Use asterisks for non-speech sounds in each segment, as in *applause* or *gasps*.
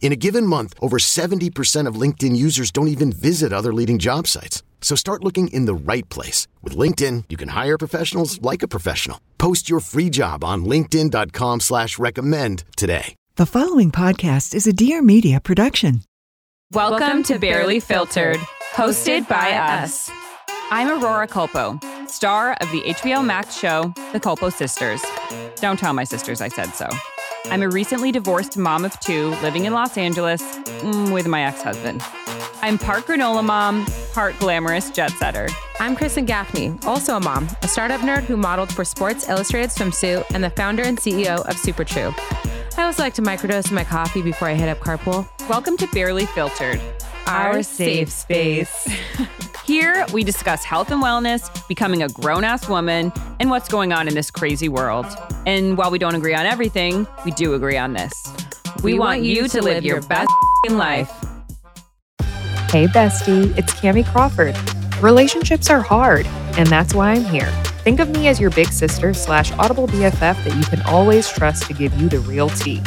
In a given month, over 70% of LinkedIn users don't even visit other leading job sites. So start looking in the right place. With LinkedIn, you can hire professionals like a professional. Post your free job on linkedin.com slash recommend today. The following podcast is a Dear Media production. Welcome, to Barely Filtered, hosted by us. I'm Aurora Culpo, star of the HBO Max show, The Culpo Sisters. Don't tell my sisters I said so. I'm a recently divorced mom of two living in Los Angeles mm, with my ex husband. I'm part granola mom, part glamorous jet setter. I'm Kristen Gaffney, also a mom, a startup nerd who modeled for Sports Illustrated Swimsuit and the founder and CEO of Super True. I also like to microdose my coffee before I hit up carpool. Welcome to Barely Filtered, Our safe space. *laughs* Here, we discuss health and wellness, becoming a grown ass woman, and what's going on in this crazy world. And while we don't agree on everything, we do agree on this. We, want, you to live your best life. Hey, bestie, it's Kamie Crawford. Relationships are hard, and that's why I'm here. Think of me as your big sister slash audible BFF that you can always trust to give you the real tea.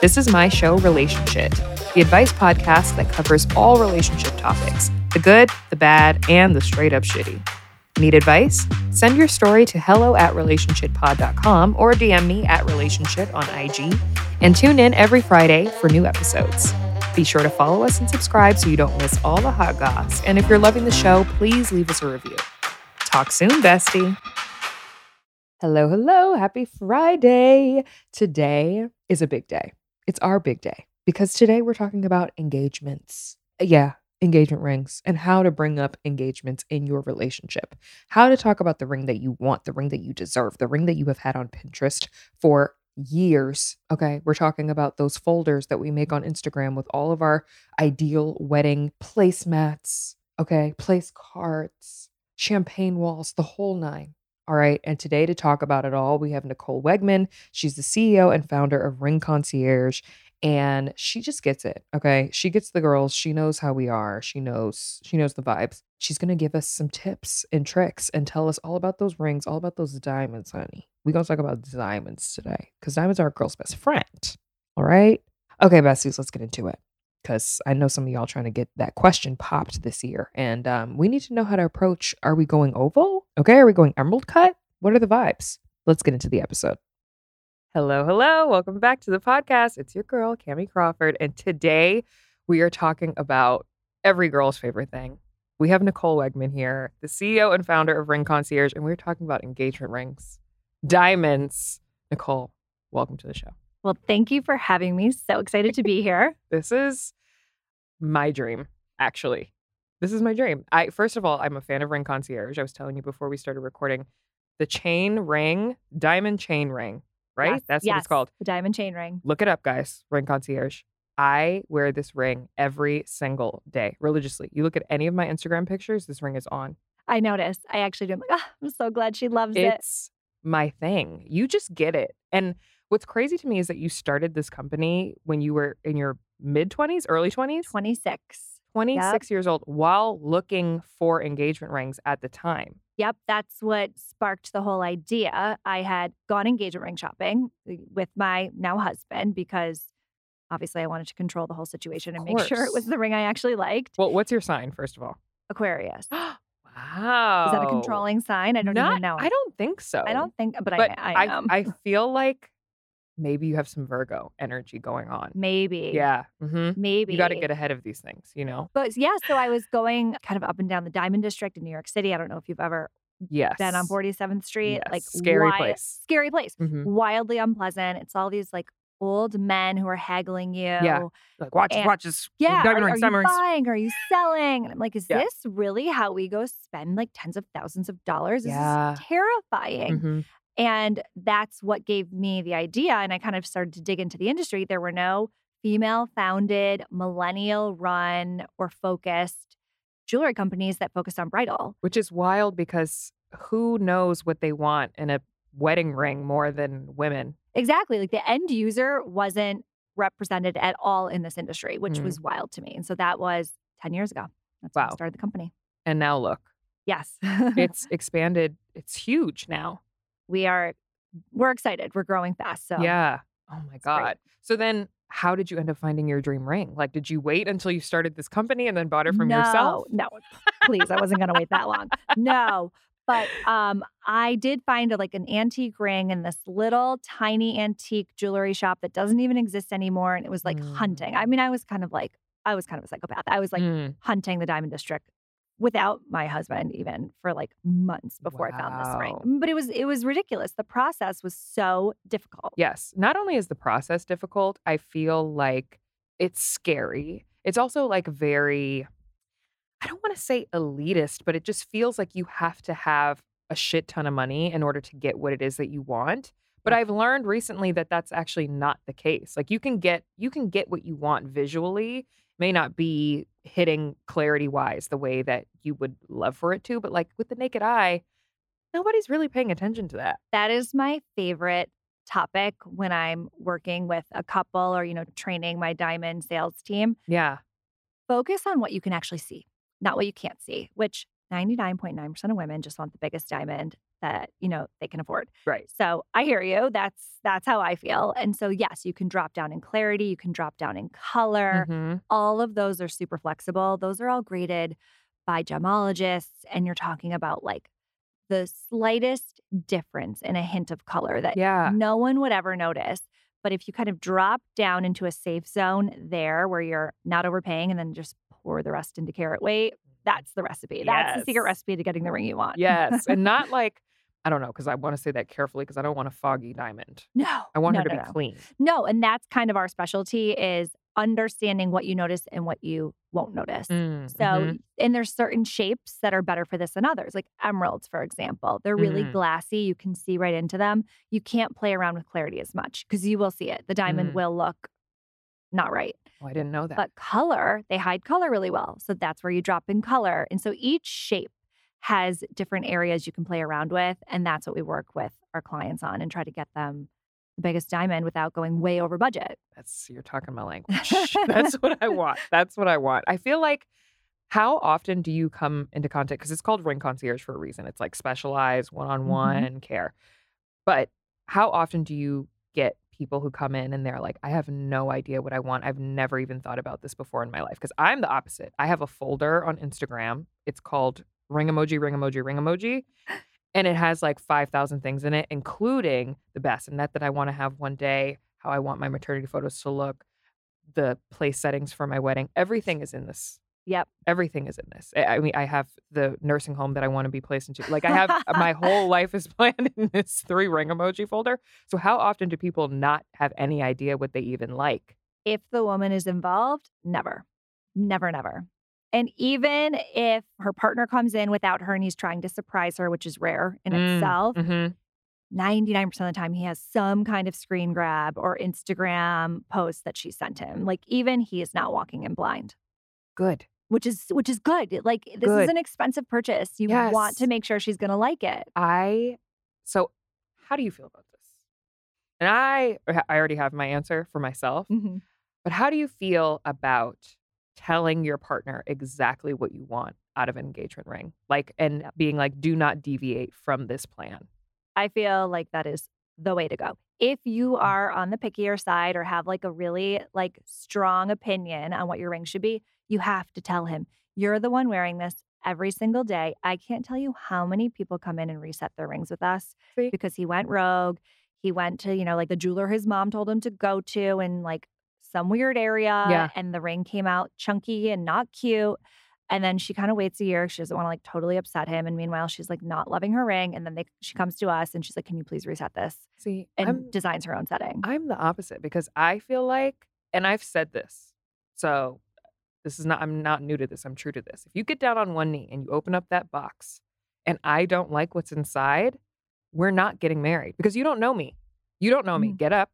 This is my show, Relationshit, the advice podcast that covers all relationship topics the good, the bad, and the straight up shitty. Need advice? Send your story to hello at relationshitpod.com or DM me at relationshit on IG and tune in every Friday for new episodes. Be sure to follow us and subscribe so you don't miss all the hot goss. And if you're loving the show, please leave us a review. Talk soon, bestie. Hello, hello. Happy Friday. Today is a big day. It's our big day because today we're talking about engagements. Yeah, engagement rings and how to bring up engagements in your relationship. How to talk about the ring that you want, the ring that you deserve, the ring that you have had on Pinterest for years. Okay. We're talking about those folders that we make on Instagram with all of our ideal wedding placemats. Okay. Place cards, champagne walls, the whole nine. All right. And today to talk about it all, we have Nicole Wegman. She's the CEO and founder of Ring Concierge. And she just gets it. Okay. She gets the girls. She knows how we are. She knows, she knows the vibes. She's to give us some tips and tricks and tell us all about those rings, all about those diamonds, honey. Going to talk about diamonds today because diamonds are a girl's best friend. All right. Okay, besties, let's get into it because I know some of y'all trying to get that question popped this year. And um, we need to know how to approach are we going oval? Okay. Are we going emerald cut? What are the vibes? Let's get into the episode. Hello, hello. Welcome back to the podcast. It's your girl, Kamie Crawford. And today we are talking about every girl's favorite thing. We have Nicole Wegman here, the CEO and founder of Ring Concierge, and we're talking about engagement rings, diamonds. Nicole, welcome to the show. Well, thank you for having me. So excited to be here. *laughs* This is my dream, actually. This is my dream. I first of all, I'm a fan of Ring Concierge. I was telling you before we started recording. The chain ring, diamond chain ring, right? Yes, That's what it's called. The diamond chain ring. Look it up, guys. Ring Concierge. I wear this ring every single day religiously. You look at any of my Instagram pictures, this ring is on. I noticed. I actually do. I'm like, ah, I'm so glad she loves it. It's my thing. You just get it. And what's crazy to me is that you started this company when you were in your mid 20s, early 20s, 26. 26 years old, while looking for engagement rings at the time. Yep, that's what sparked the whole idea. I had gone engagement ring shopping eh, with my now husband because obviously I wanted to control the whole situation and make sure it was the ring I actually liked. Well, what's your sign, first of all? Aquarius. wow. *gasps* Is that a controlling sign? I don't Not- even know. I don't think so. I don't think, but, But I, I am. I feel like maybe you have some Virgo energy going on. maybe. Yeah. hmm Maybe. You got to get ahead of these things, you know? But yeah, so I was going kind of up and down the Diamond District in New York City. I don't know if you've ever Yes. been on 47th Street. Yes. Like Scary place. Scary place. Mhm. Wildly unpleasant. It's all these like old men who are haggling you. Yeah. Like watch, And- watch this. Yeah, diamond are, ring, are you rings. buying? Are you selling? And I'm like, is Yeah. this really how we go spend like tens of thousands of dollars? This Yeah. is terrifying. Mhm. And that's what gave me the idea. And I kind of started to dig into the industry. There were no female founded, millennial run, or focused jewelry companies that focused on bridal. Which is wild because who knows what they want in a wedding ring more than women? Exactly. Like the end user wasn't represented at all in this industry, which Mm. was wild to me. And so that was 10 years ago. That's when I Wow. started the company. And now look, Yes. *laughs* it's expanded. It's huge now. We are we're excited. We're growing fast. So Yeah. Oh my great. God. So then how did you end up finding your dream ring? Like, did you wait until you started this company and then bought it from no, yourself? No, no. please. I wasn't gonna wait that long. No. But um, I did find a, like an antique ring in this little tiny antique jewelry shop that doesn't even exist anymore. And it was like hunting. I Mm. mean, I was kind of like, I was kind of a psychopath. I was like Mm, hunting the diamond district without my husband even for like months before I found this Wow. ring. But it was it was ridiculous. The process was so difficult. yes. Not only is the process difficult, I feel like it's scary. It's also like very, I don't want to say elitist, but it just feels like you have to have a shit ton of money in order to get what it is that you want. But I've learned recently that that's actually not the case. Like you can get you can get what you want visually, may not be hitting clarity wise the way that you would love for it to, but like with the naked eye, nobody's really paying attention to that. That is my favorite topic when I'm working with a couple or you know training my diamond sales team. Yeah. Focus on what you can actually see, not what you can't see, which 99.9% of women just want the biggest diamond that, you know, they can afford. Right. So I hear you. That's that's how I feel. And so yes, you can drop down in clarity, you can drop down in color. Mhm. All of those are super flexible. Those are all graded by gemologists and you're talking about like the slightest difference in a hint of color that Yeah. no one would ever notice. But if you kind of drop down into a safe zone there where you're not overpaying and then just pour the rest into carat weight, that's the recipe. That's the secret recipe to getting the ring you want. Yes. and not like, I don't know, because I want to say that carefully because I don't want a foggy diamond. no. I want no, her to no, be no. clean. No, and that's kind of our specialty is understanding what you notice and what you won't notice. Mm, So, mhm. and there's certain shapes that are better for this than others, like emeralds, for example. They're really Mm. glassy. You can see right into them. You can't play around with clarity as much because you will see it. The diamond Mm. will look not right. Oh, I didn't know that. But color, they hide color really well. So that's where you drop in color. And so each shape has different areas you can play around with. And that's what we work with our clients on and try to get them the biggest diamond without going way over budget. That's you're talking my *laughs* language. *laughs* That's what I want. That's what I want. I feel like how often do you come into contact because it's called ring concierge for a reason. It's like specialized mm-hmm. one-on-one care. But how often do you get people who come in and they're like, I have no idea what I want. I've never even thought about this before in my life. Because I'm the opposite. I have a folder on Instagram. It's called ring emoji, ring emoji, ring emoji. And it has like 5,000 things in it, including the bassinet that that I want to have one day, how I want my maternity photos to look, the place settings for my wedding. Everything is in this. Yep. Everything is in this. I I mean, I have the nursing home that I want to be placed into. Like, I have uh, my *laughs* whole life is *laughs* planned in this three ring emoji folder. So, how often do people not have any idea what they even like? If the woman is involved, never, never, never. And even if her partner comes in without her and he's trying to surprise her, which is rare in Mm, itself, mhm. 99% of the time he has some kind of screen grab or Instagram post that she sent him. Like even he is not walking in blind, Good. which is which is good. Like this Good. is an expensive purchase. You want to make sure she's going to like it. I, so how do you feel about this? And I, I already have my answer for myself. Mhm. But how do you feel about telling your partner exactly what you want out of an engagement ring? Like, and being like, do not deviate from this plan. I feel like that is the way to go. If you mm. are on the pickier side or have like a really like strong opinion on what your ring should be, you have to tell him. You're the one wearing this every single day. I can't tell you how many people come in and reset their rings with us because he went rogue. He went to, you know, like the jeweler his mom told him to go to and like some weird area Yeah. and the ring came out chunky and not cute. And then she kind of waits a year. She doesn't want to like totally upset him. And meanwhile, she's like not loving her ring. And then they, she comes to us and she's like, Can you please reset this? See, And I'm designs her own setting. I'm the opposite because I feel like, and I've said this, so this is not, I'm not new to this. I'm true to this. If you get down on one knee and you open up that box and I don't like what's inside, we're not getting married because you don't know me. You don't know me. Mm. Get up,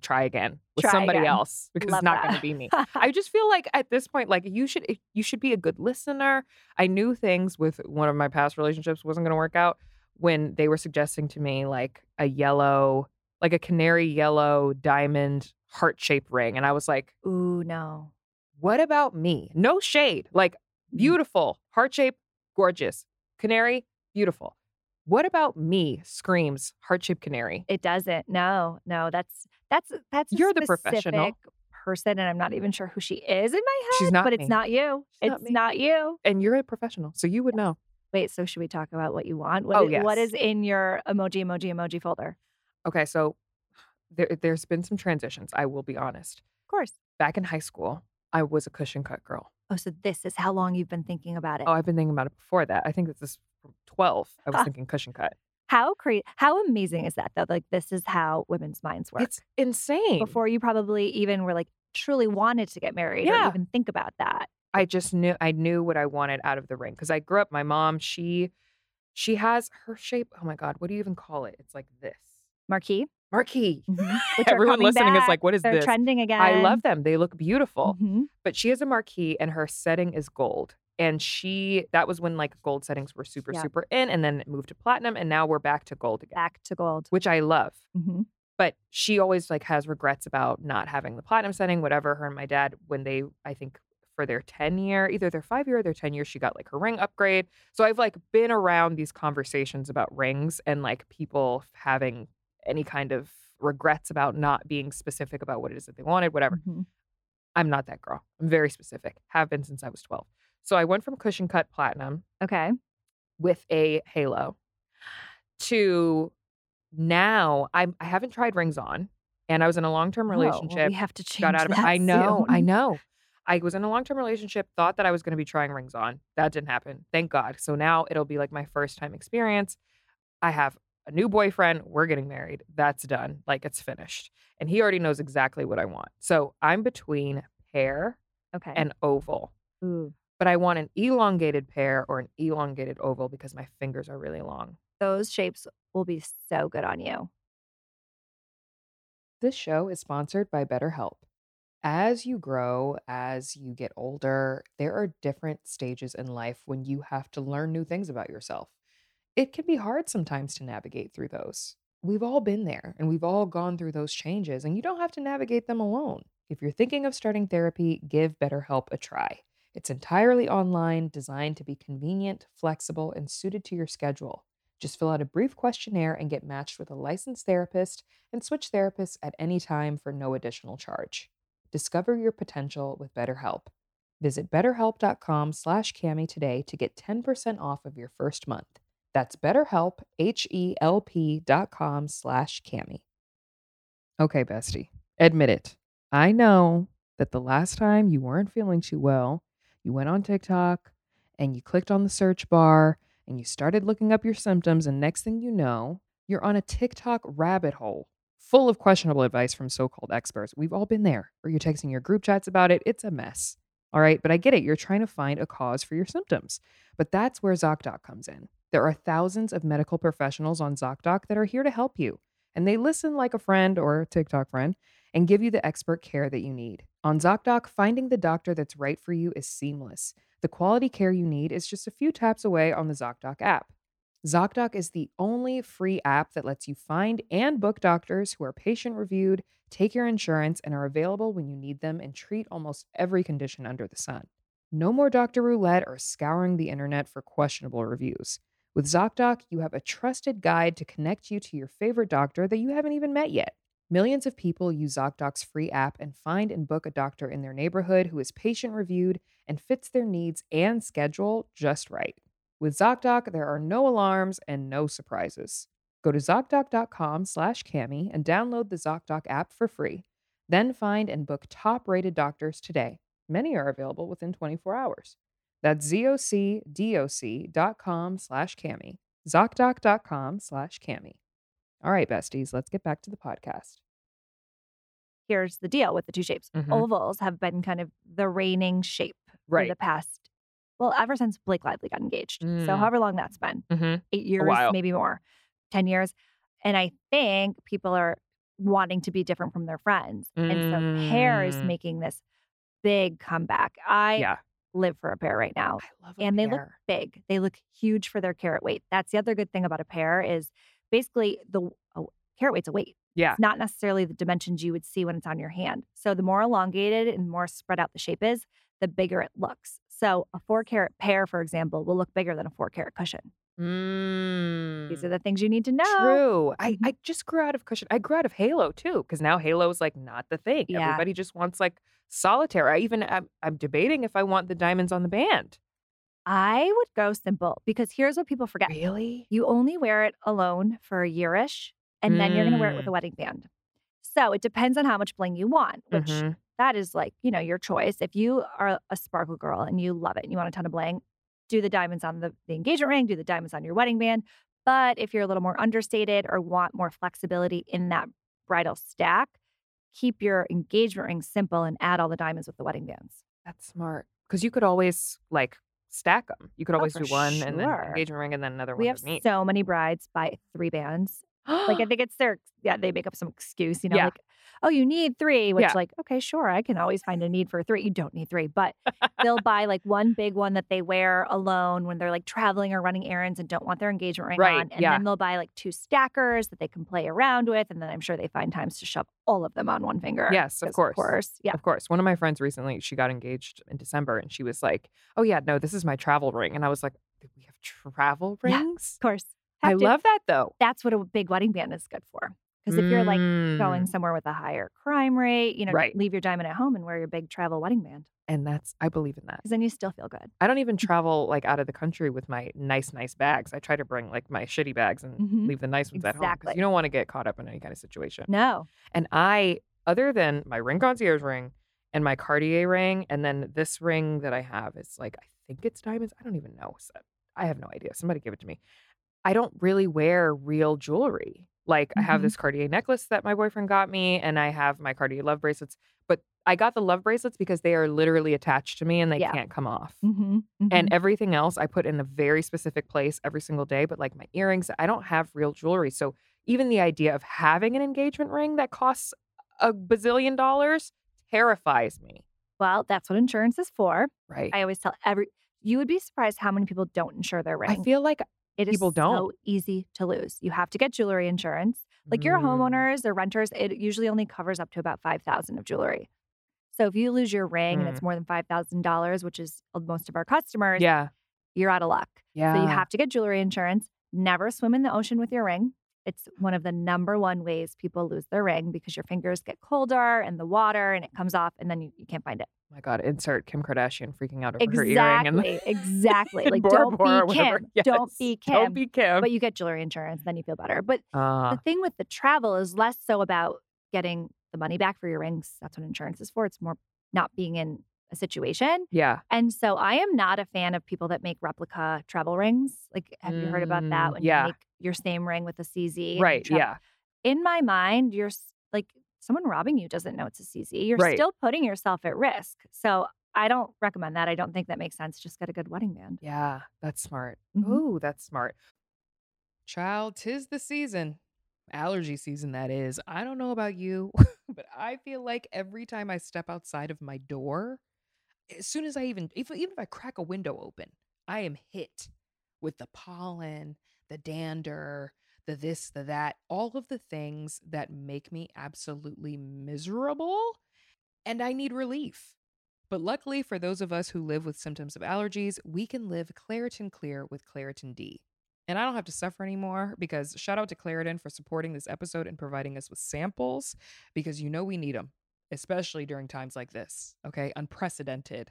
try again with Try somebody again. else because Love it's not going to be me. *laughs* I just feel like at this point, like you should you should be a good listener. I knew things with one of my past relationships wasn't going to work out when they were suggesting to me like a yellow, like a canary yellow diamond heart shaped ring, and I was like, Ooh, no. "What about me? No shade, like Mm. beautiful heart shape, gorgeous canary, beautiful. What about me? Screams heart shaped canary. It doesn't. No, no. That's that's that's You're the professional. person, and I'm not even sure who she is in my head. She's not but it's not you. She's it's not not you. And you're a professional, so you would know. Wait, so should we talk about what you want? What Oh, is- what yes. is in your emoji, emoji, emoji folder? Okay, so there, there's been some transitions. I will be honest. Of course. Back in high school, I was a cushion cut girl. Oh, so this is how long you've been thinking about it. Oh, I've been thinking about it before that. I think this is 12. I was Huh. thinking cushion cut. how crazy, how amazing is that though? Like this is how women's minds work. It's insane. Before you probably even were like truly wanted to get married or Yeah. even think about that. I just knew I knew what I wanted out of the ring because I grew up. My mom, she she has her shape. Oh my god, what do you even call it? It's like this Marquee. marquee. *laughs* Mhm. Everyone listening is like, what is They're this? trending again. I love them. They look beautiful. Mhm. But she has a marquee and her setting is gold. And she that was when like gold settings were super Yeah. super in, and then it moved to platinum, and now we're back to gold again, Back to gold. which I love. Mhm. but she always like has regrets about not having the platinum setting whatever her and my dad when they i think for their 10 year either their 5 year or their 10 year she got like her ring upgrade so i've like been around these conversations about rings and like people having any kind of regrets about not being specific about what it is that they wanted whatever Mhm. i'm not that girl i'm very specific have been since i was 12 so i went from cushion cut platinum Okay. with a halo to now I'm I haven't tried rings on and I was in a long-term Oh, relationship. we have to change got out of it. I know, I know. I was in a long-term relationship, thought that I was going to be trying rings on. That didn't happen. Thank God. So now it'll be like my first time experience. I have a new boyfriend. We're getting married. That's done. Like it's finished. And he already knows exactly what I want. So I'm between pear Okay. and oval. Ooh, But I want an elongated pear or an elongated oval because my fingers are really long. those shapes will be so good on you. This show is sponsored by BetterHelp. As you grow, as you get older, there are different stages in life when you have to learn new things about yourself. It can be hard sometimes to navigate through those. We've all been there and we've all gone through those changes, and you don't have to navigate them alone. If you're thinking of starting therapy, give BetterHelp a try. It's entirely online, designed to be convenient, flexible, and suited to your schedule. Just fill out a brief questionnaire and get matched with a licensed therapist and switch therapists at any time for no additional charge. Discover your potential with BetterHelp. Visit betterhelp.com slash kamie today to get 10% off of your first month. That's betterhelp, H-E-L-P dot com slash kamie. Okay, bestie, admit it. I know that the last time you weren't feeling too well, you went on TikTok and you clicked on the search bar and you started looking up your symptoms, and next thing you know, you're on a TikTok rabbit hole full of questionable advice from so called experts. We've all been there, or you're texting your group chats about it. It's a mess. All right, but I get it. You're trying to find a cause for your symptoms. But that's where ZocDoc comes in. There are thousands of medical professionals on ZocDoc that are here to help you, and they listen like a friend or a TikTok friend and give you the expert care that you need. On ZocDoc, finding the doctor that's right for you is seamless. The quality care you need is just a few taps away on the ZocDoc app. ZocDoc is the only free app that lets you find and book doctors who are patient reviewed, take your insurance, and are available when you need them and treat almost every condition under the sun. No more doctor roulette or scouring the internet for questionable reviews. With ZocDoc, you have a trusted guide to connect you to your favorite doctor that you haven't even met yet. Millions of people use ZocDoc's free app and find and book a doctor in their neighborhood who is patient reviewed and fits their needs and schedule just right. With ZocDoc, there are no alarms and no surprises. Go to ZocDoc.com slash Kamie and download the ZocDoc app for free. Then find and book top-rated doctors today. Many are available within 24 hours. That's zocdoc dot slash kamie. ZocDoc.com slash kamie. All right, besties, let's get back to the podcast. Here's the deal with the two shapes. Mhm. Ovals have been kind of the reigning shape Right. the past, well, ever since Blake Lively got engaged. So Mm. however long that's been, Mm-hmm. eight years, maybe more, 10 years. And I think people are wanting to be different from their friends. And so hair is Mm. making this big comeback. I Yeah. live for a pear right now. I love a and they look big. They look huge for their carat weight. That's the other good thing about a pear is basically the a carat weight's a weight. Yeah. It's not necessarily the dimensions you would see when it's on your hand. So the more elongated and more spread out the shape is, the bigger it looks. So a four carat pear, for example, will look bigger than a four carat cushion. Mm. These are the things you need to know. True. I, Mhm. I just grew out of cushion. I grew out of Halo too, because now Halo is like not the thing. Yeah. Everybody just wants like solitaire. I even I'm, I'm debating if I want the diamonds on the band. I would go simple because here's what people forget. Really? You only wear it alone for a yearish, and then you're going to wear it with a wedding band. So it depends on how much bling you want, which Mhm. that is like, you know, your choice. If you are a sparkle girl and you love it and you want a ton of bling, do the diamonds on the, the engagement ring, do the diamonds on your wedding band. But if you're a little more understated or want more flexibility in that bridal stack, keep your engagement ring simple and add all the diamonds with the wedding bands. That's smart. Because you could always like stack them. You could Oh, always for do one and then engagement ring and then another We one have so many brides buy three bands. Like I *gasps* think it's their yeah, they make up some excuse, you know, Yeah. like, oh, you need three, which Yeah. like, okay, sure, I can always find a need for three. You don't need three, but they'll *laughs* buy like one big one that they wear alone when they're like traveling or running errands and don't want their engagement ring Right, on. And yeah. then they'll buy like two stackers that they can play around with. And then I'm sure they find times to shove all of them on one finger. Yes, of course. Of course. Yeah. Of course. One of my friends recently, she got engaged in December and she was like, Oh yeah, no, this is my travel ring. And I was like, We have travel rings? Of course. I to. love that though. that's what a big wedding band is good for. Because if you're like going Mm. somewhere with a higher crime rate, you know, Right. leave your diamond at home and wear your big travel wedding band. And that's I believe in that. Because then you still feel good. I don't even *laughs* travel like out of the country with my nice, nice bags. I try to bring like my shitty bags and Mhm. leave the nice ones at home because Exactly. you don't want to get caught up in any kind of situation. No. And I, other than my ring concierge ring and my Cartier ring, and then this ring that I have is like I think it's diamonds. I don't even know. So I have no idea. Somebody give it to me. I don't really wear real jewelry. Like I have Mhm. this Cartier necklace that my boyfriend got me, and I have my Cartier love bracelets. But I got the love bracelets because they are literally attached to me and they Yeah. can't come off. Mm-hmm. And everything else I put in a very specific place every single day. But like my earrings, I don't have real jewelry. So even the idea of having an engagement ring that costs a bazillion dollars terrifies me. well, that's what insurance is for. Right. I always tell every, you would be surprised how many people don't insure their ring. I feel like it is people so don't. so easy to lose. You have to get jewelry insurance. Like your Mm, homeowners or renters, it usually only covers up to about 5000 of jewelry. So if you lose your ring and it's more than $5,000, which is uh, most of our customers, Yeah. you're out of luck. Yeah. So you have to get jewelry insurance. Never swim in the ocean with your ring. It's one of the number one ways people lose their ring because your fingers get colder and the water and it comes off and then you, you can't find it. My God. Insert Kim Kardashian freaking out over her earring. And Exactly. Exactly. Like Bora don't Bora be. Kim. Don't be Kim. Don't be Kim. But you get jewelry insurance, then you feel better. But uh, the thing with the travel is less so about getting the money back for your rings. That's what insurance is for. It's more not being in a situation. yeah. And so I am not a fan of people that make replica travel rings. Like, have you heard about Mm, that? When yeah. you make your same ring with a CZ. Right. Yeah. In my mind, you're like someone robbing you doesn't know it's a CZ. You're Right. still putting yourself at risk. So I don't recommend that. I don't think that makes sense. Just get a good wedding band. Yeah. That's smart. Mhm. Ooh, that's smart. Child, tis the season. Allergy season, that is. I don't know about you, *laughs* but I feel like every time I step outside of my door, as soon as I even, if, even if I crack a window open, I am hit with the pollen, the dander, the this, the that, all of the things that make me absolutely miserable. And I need relief. But luckily for those of us who live with symptoms of allergies, we can live Claritin Clear with Claritin D. And I don't have to suffer anymore because shout out to Claritin for supporting this episode and providing us with samples because you know we need them, especially during times like this, okay? Unprecedented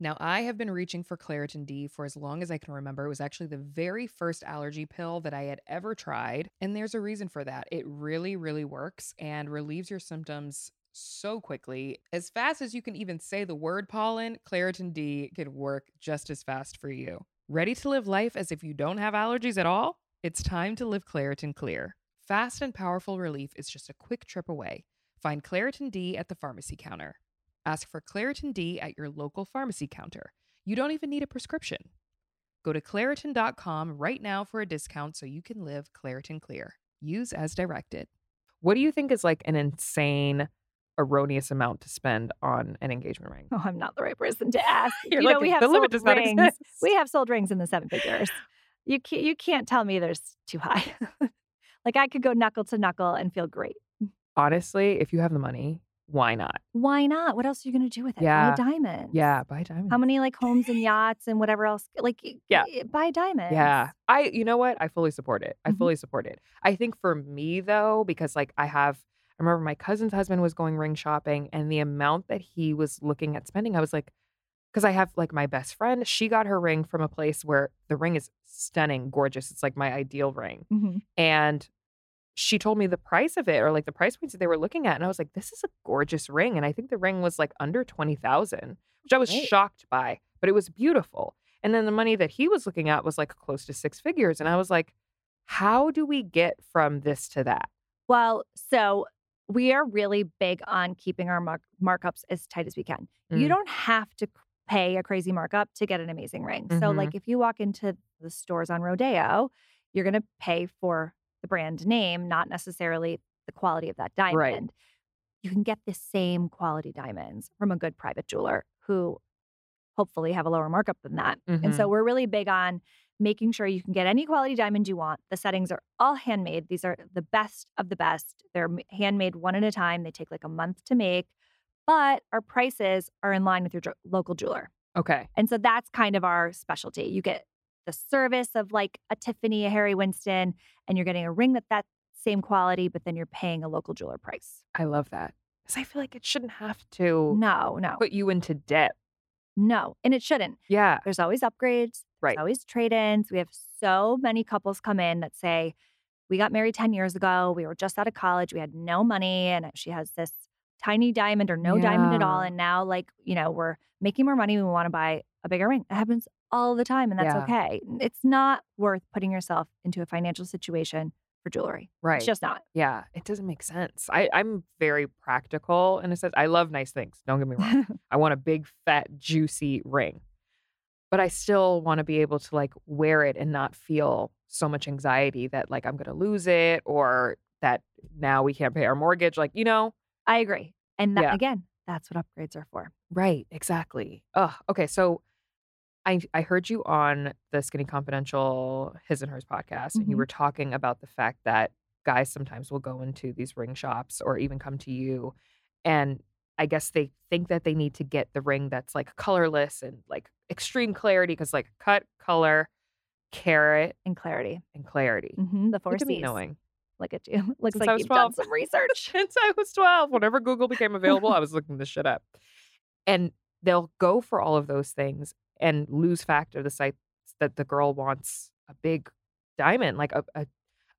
Now, I have been reaching for Claritin D for as long as I can remember. It was actually the very first allergy pill that I had ever tried. And there's a reason for that. It really, really works and relieves your symptoms so quickly. As fast as you can even say the word pollen, Claritin D can work just as fast for you. Ready to live life as if you don't have allergies at all? It's time to live Claritin Clear. Fast and powerful relief is just a quick trip away. Find Claritin D at the pharmacy counter. Ask for Claritin D at your local pharmacy counter. You don't even need a prescription. Go to Claritin.com right now for a discount so you can live Claritin Clear. Use as directed. What do you think is like an insane, erroneous amount to spend on an engagement ring? Oh, I'm not the right person to ask. *laughs* You're you like, know, we have the limit sold does not rings. exist. We have sold rings in the seven figures. *laughs* You can't, you can't tell me there's too high. *laughs* like I could go knuckle to knuckle and feel great. Honestly, if you have the money, why not? Why not? What else are you going to do with it? Yeah. Buy diamonds. Yeah, buy diamonds. How many like homes and yachts and whatever else? Like, Yeah. buy diamonds. Yeah. I you know what? I fully support it. I Mhm. fully support it. I think for me though, because like I have I remember my cousin's husband was going ring shopping and the amount that he was looking at spending, I was like, because I have like my best friend, she got her ring from a place where the ring is stunning, gorgeous. It's like my ideal ring. Mhm. And she told me the price of it or like the price points that they were looking at. And I was like, this is a gorgeous ring. And I think the ring was like under 20,000, which I was Great. shocked by, but it was beautiful. And then the money that he was looking at was like close to six figures. And I was like, how do we get from this to that? Well, so we are really big on keeping our mark- markups as tight as we can. You Mm. don't have to pay a crazy markup to get an amazing ring. So, Mhm. like if you walk into the stores on Rodeo, you're going to pay for the brand name, not necessarily the quality of that diamond. Right. You can get the same quality diamonds from a good private jeweler who hopefully have a lower markup than that. And so mm-hmm. we're really big on making sure you can get any quality diamond you want. The settings are all handmade. These are the best of the best. They're handmade one at a time. They take like a month to make, but our prices are in line with your ju- local jeweler. Okay. And so that's kind of our specialty. You get the service of like a Tiffany, a Harry Winston, and you're getting a ring that that same quality, but then you're paying a local jeweler price. I love that. Because I feel like it shouldn't have to No, no, put you into debt. no. And it shouldn't. Yeah. There's always upgrades. Right. There's always trade ins. We have so many couples come in that say, We got married 10 years ago. We were just out of college. We had no money. And she has this tiny diamond or no diamond at all. And now, like, you know, we're making more money. We want to buy a bigger ring. It happens all the time. And that's Yeah. okay. It's not worth putting yourself into a financial situation for jewelry. Right. It's just not. Yeah, it doesn't make sense. I, I'm very practical in a sense. I love nice things. Don't get me wrong. *laughs* I want a big, fat, juicy ring, but I still want to be able to like wear it and not feel so much anxiety that like I'm going to lose it or that now we can't pay our mortgage. Like, you know, I agree. And that, Yeah. again, that's what upgrades are for. right. Exactly. Oh, okay. So I, I heard you on the Skinny Confidential His and Hers podcast, and you Mhm. were talking about the fact that guys sometimes will go into these ring shops or even come to you, and I guess they think that they need to get the ring that's like colorless and like extreme clarity because like cut, color, carat, And clarity. and clarity. hmm the four Look Cs. knowing. Look at you. *laughs* Looks Since like you've done some *laughs* research. Since I was 12, whenever Google became available, I *laughs* was looking this shit up. And they'll go for all of those things and lose fact of the sites that the girl wants a big diamond, like a a,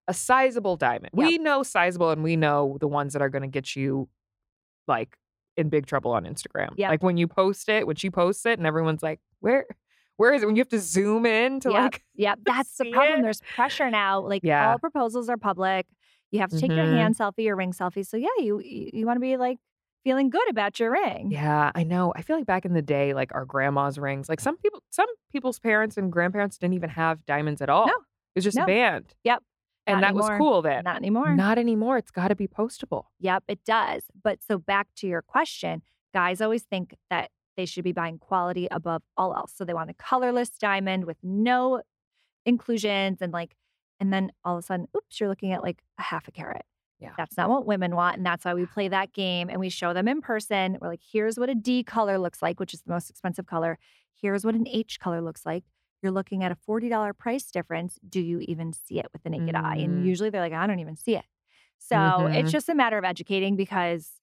a sizable diamond. Yep. We know sizable and we know the ones that are going to get you like in big trouble on Instagram. Yep. Like when you post it, when she posts it and everyone's like, "Where where is it?" When you have to zoom in to Yep. like Yep, *laughs* that's the problem. it. There's pressure now. Like Yeah. all proposals are public. You have to take your Mhm. hand selfie, your ring selfie. So yeah, you you, you want to be like feeling good about your ring. Yeah, I know. I feel like back in the day, like our grandma's rings, like some people, some people's parents and grandparents didn't even have diamonds at all. No. It was just No. a band. Yep. And Not that was cool then. Not anymore. Not anymore. It's got to be postable. Yep, it does. But so back to your question, guys always think that they should be buying quality above all else. So they want a colorless diamond with no inclusions and like, and then all of a sudden, oops, you're looking at like a half a carat. Yeah. That's not what women want. And that's why we play that game and we show them in person. We're like, here's what a D color looks like, which is the most expensive color. Here's what an H color looks like. You're looking at a $40 price difference. Do you even see it with the naked eye? And Mm. usually they're like, I don't even see it. So Mhm. it's just a matter of educating because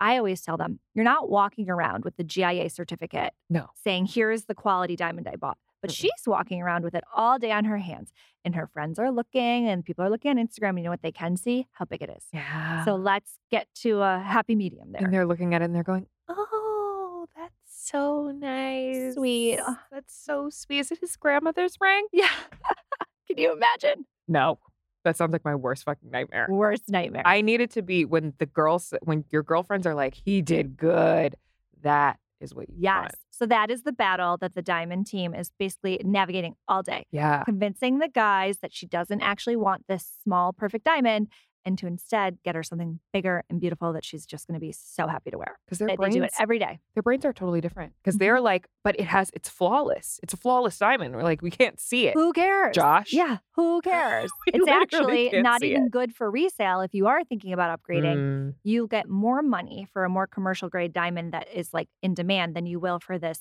I always tell them, you're not walking around with the GIA certificate No. saying, here's the quality diamond I bought. But mm-hmm. she's walking around with it all day on her hands. And her friends are looking, and people are looking on Instagram. You know what they can see? How big it is. Yeah. So let's get to a happy medium there. and they're looking at it and they're going, "Oh, that's so nice, Sweet. Oh. That's so sweet. Is it his grandmother's ring?" yeah. *laughs* can you imagine? No, that sounds like my worst fucking nightmare. Worst nightmare. I need it to be when the girls, when your girlfriends are like, "He did good." That is what you yes. want. So that is the battle that the diamond team is basically navigating all day. Yeah. convincing the guys that she doesn't actually want this small, perfect diamond and to instead get her something bigger and beautiful that she's just going to be so happy to wear. Because their They, they brains, do it every day. their brains are totally different. Because Mhm. they're like, but it has, it's flawless. It's a flawless diamond. We're like, we can't see it. Who cares? Josh. Yeah, who *laughs* cares? It's actually can't even it. good for resale if you are thinking about upgrading. Mm, You'll get more money for a more commercial grade diamond that is like in demand than you will for this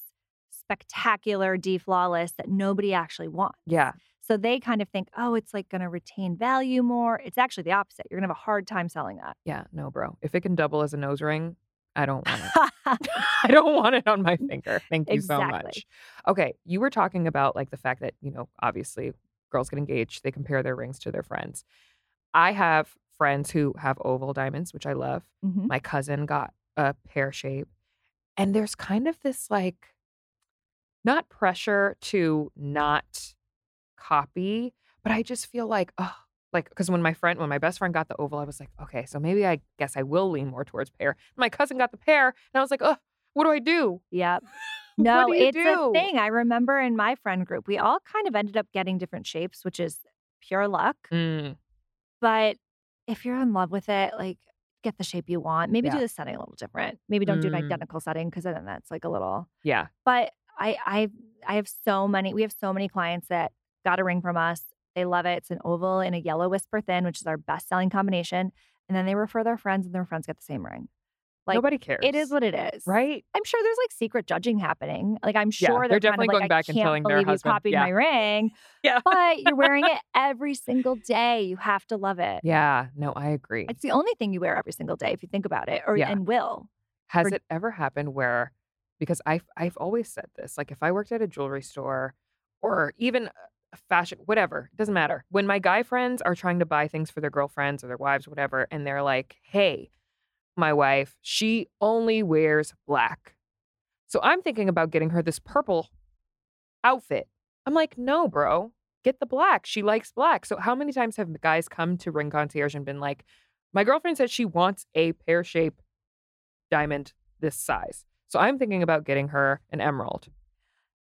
spectacular D flawless that nobody actually wants. yeah. So they kind of think, oh, it's like going to retain value more. It's actually the opposite. You're going to have a hard time selling that. Yeah. No, bro. If it can double as a nose ring, I don't want it. *laughs* *laughs* I don't want it on my finger. Thank you so much. Okay, you were talking about like the fact that, you know, obviously girls get engaged, they compare their rings to their friends. I have friends who have oval diamonds, which I love. Mhm. My cousin got a pear shape. And there's kind of this like not pressure to not copy, but I just feel like, oh, like because when my friend, when my best friend got the oval, I was like, okay, so maybe I guess I will lean more towards pear. My cousin got the pear, and I was like, oh, what do I do? Yep. *laughs* No, do it's do? a thing. I remember in my friend group, we all kind of ended up getting different shapes, which is pure luck. Mm, But if you're in love with it, like get the shape you want. Maybe do the setting a little different. Maybe don't do an Mm. identical setting because then that's like a little. yeah, But I I I have so many. We have so many clients that got a ring from us. They love it. It's an oval and a yellow whisper thin, which is our best selling combination. And then they refer their friends, and their friends get the same ring. Like nobody cares. it is what it is, right? I'm sure there's like secret judging happening. Like I'm Yeah, sure they're they're, kind definitely of going like, back and telling their husband, you copied yeah. my ring. *laughs* Yeah. But you're wearing it *laughs* every single day. You have to love it. Yeah, no, I agree. It's the only thing you wear every single day if you think about it, or Yeah. and will. Has or- it ever happened where, because I've I've always said this, like if I worked at a jewelry store, or even a fashion, whatever, doesn't matter. When my guy friends are trying to buy things for their girlfriends or their wives, whatever, and they're like, "Hey, my wife, she only wears black," so I'm thinking about getting her this purple outfit. I'm like, "No, bro." Get the black. She likes black. So, how many times have guys come to Ring Concierge and been like, my girlfriend said she wants a pear shape diamond this size. So I'm thinking about getting her an emerald.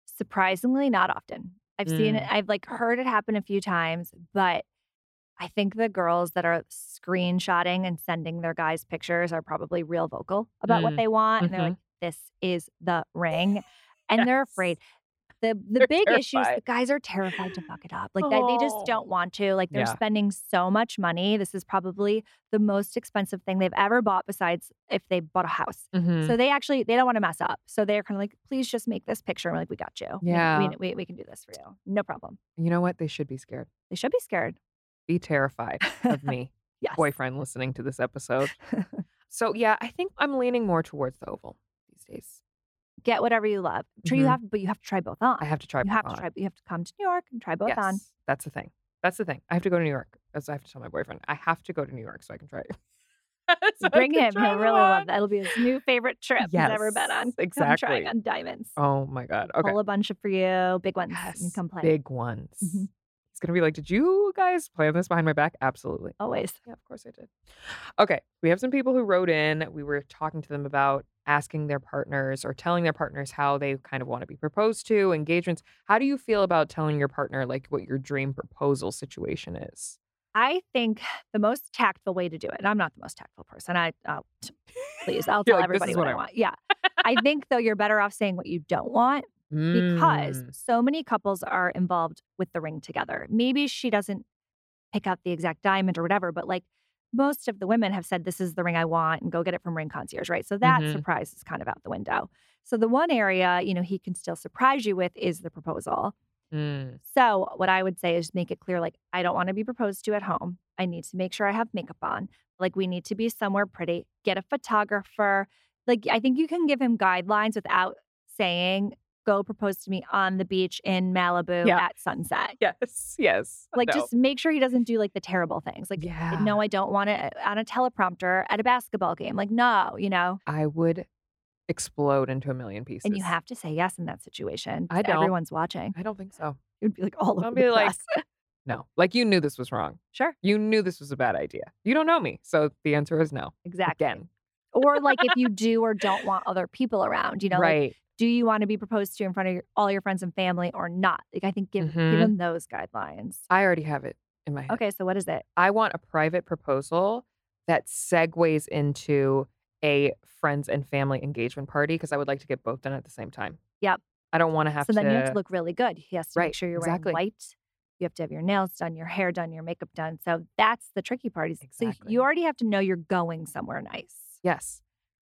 Surprisingly, not often. I've seen it. Mm. I've like heard it happen a few times, but I think the girls that are screenshotting and sending their guys pictures are probably real vocal about what Mm. they want, and they're like, "This is the ring," and they're afraid. The the They're big issue is the guys are terrified to fuck it up. Like they, they just Oh. don't want to. Like they're Yeah. spending so much money. This is probably the most expensive thing they've ever bought besides if they bought a house. Mhm. So they actually they don't want to mess up. So they're kind of like, please just make this picture. And we're like, we got you. We- Yeah. we, we, we can do this for you. No problem. you know what? They should be scared. They should be scared. Be terrified of *laughs* me, Yes. boyfriend listening to this episode. *laughs* so yeah, I think I'm leaning more towards the oval these days. Get whatever you love. Try you Mhm. have, but you have to try both on. I have to try. you have both to on. try. You have to come to New York and try both yes, on. that's the thing. That's the thing. I have to go to New York. That's I have to tell my boyfriend. I have to go to New York so I can try it. *laughs* So Bring him. He'll really love that. It'll be his new favorite trip he's ever been on. Yes, Come exactly. trying on diamonds. Oh my god. Okay. Pull a bunch of for you, big ones. Yes, come play. big ones. Mhm. He's gonna be like, "Did you guys plan this behind my back?" Absolutely. Always. Yeah, of course I did. Okay, we have some people who wrote in. We were talking to them about asking their partners or telling their partners how they kind of want to be proposed to, engagements. How do you feel about telling your partner like what your dream proposal situation is? I think the most tactful way to do it, and I'm not the most tactful person. I, uh, I'll, please, I'll *laughs* tell like, everybody what, what I I want. Yeah. I think though you're better off saying what you don't want because Mm, so many couples are involved with the ring together. Maybe she doesn't pick out the exact diamond or whatever, but like most of the women have said, This is the ring I want, and go get it from Ring Concierge, right? So that Mhm. surprise is kind of out the window. So the one area, you know, he can still surprise you with is the proposal. Mm. So what I would say is make it clear like, I don't want to be proposed to at home. I need to make sure I have makeup on. Like, we need to be somewhere pretty. Get a photographer. Like, I think you can give him guidelines without saying, go propose to me on the beach in Malibu Yeah. at sunset. *laughs* Yes. Yes. Like, No. just make sure he doesn't do like the terrible things. Like, yeah. no, I don't want it uh, on a teleprompter at a basketball game. Like, no, you know, I would explode into a million pieces. and you have to say yes in that situation. I don't. Everyone's watching. I don't think so. It would be like all over I'll the be like. *laughs* No. Like you knew this was wrong. sure, You knew this was a bad idea. You don't know me. So the answer is no. exactly. Again. Or like if you *laughs* do or don't want other people around, you know, like, right. do you want to be proposed to in front of your, all your friends and family or not? Like I think give give Mhm. them those guidelines. I already have it in my head. Okay, so what is it? I want a private proposal that segues into a friends and family engagement party because I would like to get both done at the same time. Yep. I don't want to have so to. then you have to look really good. He has to make sure you're exactly. wearing white. You have to have your nails done, your hair done, your makeup done. So that's the tricky part. Is so you already have to know you're going somewhere nice. Yes.